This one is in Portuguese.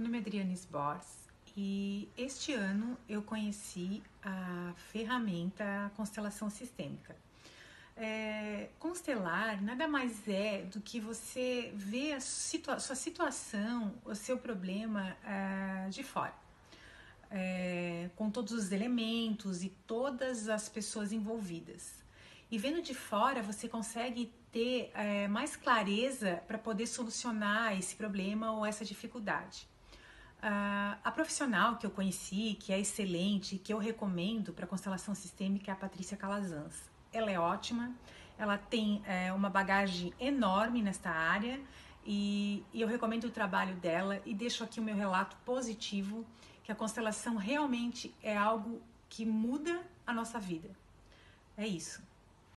meu nome é Adriane Sbors e este ano eu conheci a ferramenta constelação sistêmica. É, constelar nada mais é do que você ver a situa sua situação, o seu problema é, de fora, é, com todos os elementos e todas as pessoas envolvidas. E vendo de fora, você consegue ter é, mais clareza para poder solucionar esse problema ou essa dificuldade. Uh, a profissional que eu conheci, que é excelente, que eu recomendo para constelação sistêmica é a Patrícia Calazans. Ela é ótima, ela tem é, uma bagagem enorme nesta área e, e eu recomendo o trabalho dela e deixo aqui o meu relato positivo que a constelação realmente é algo que muda a nossa vida. É isso.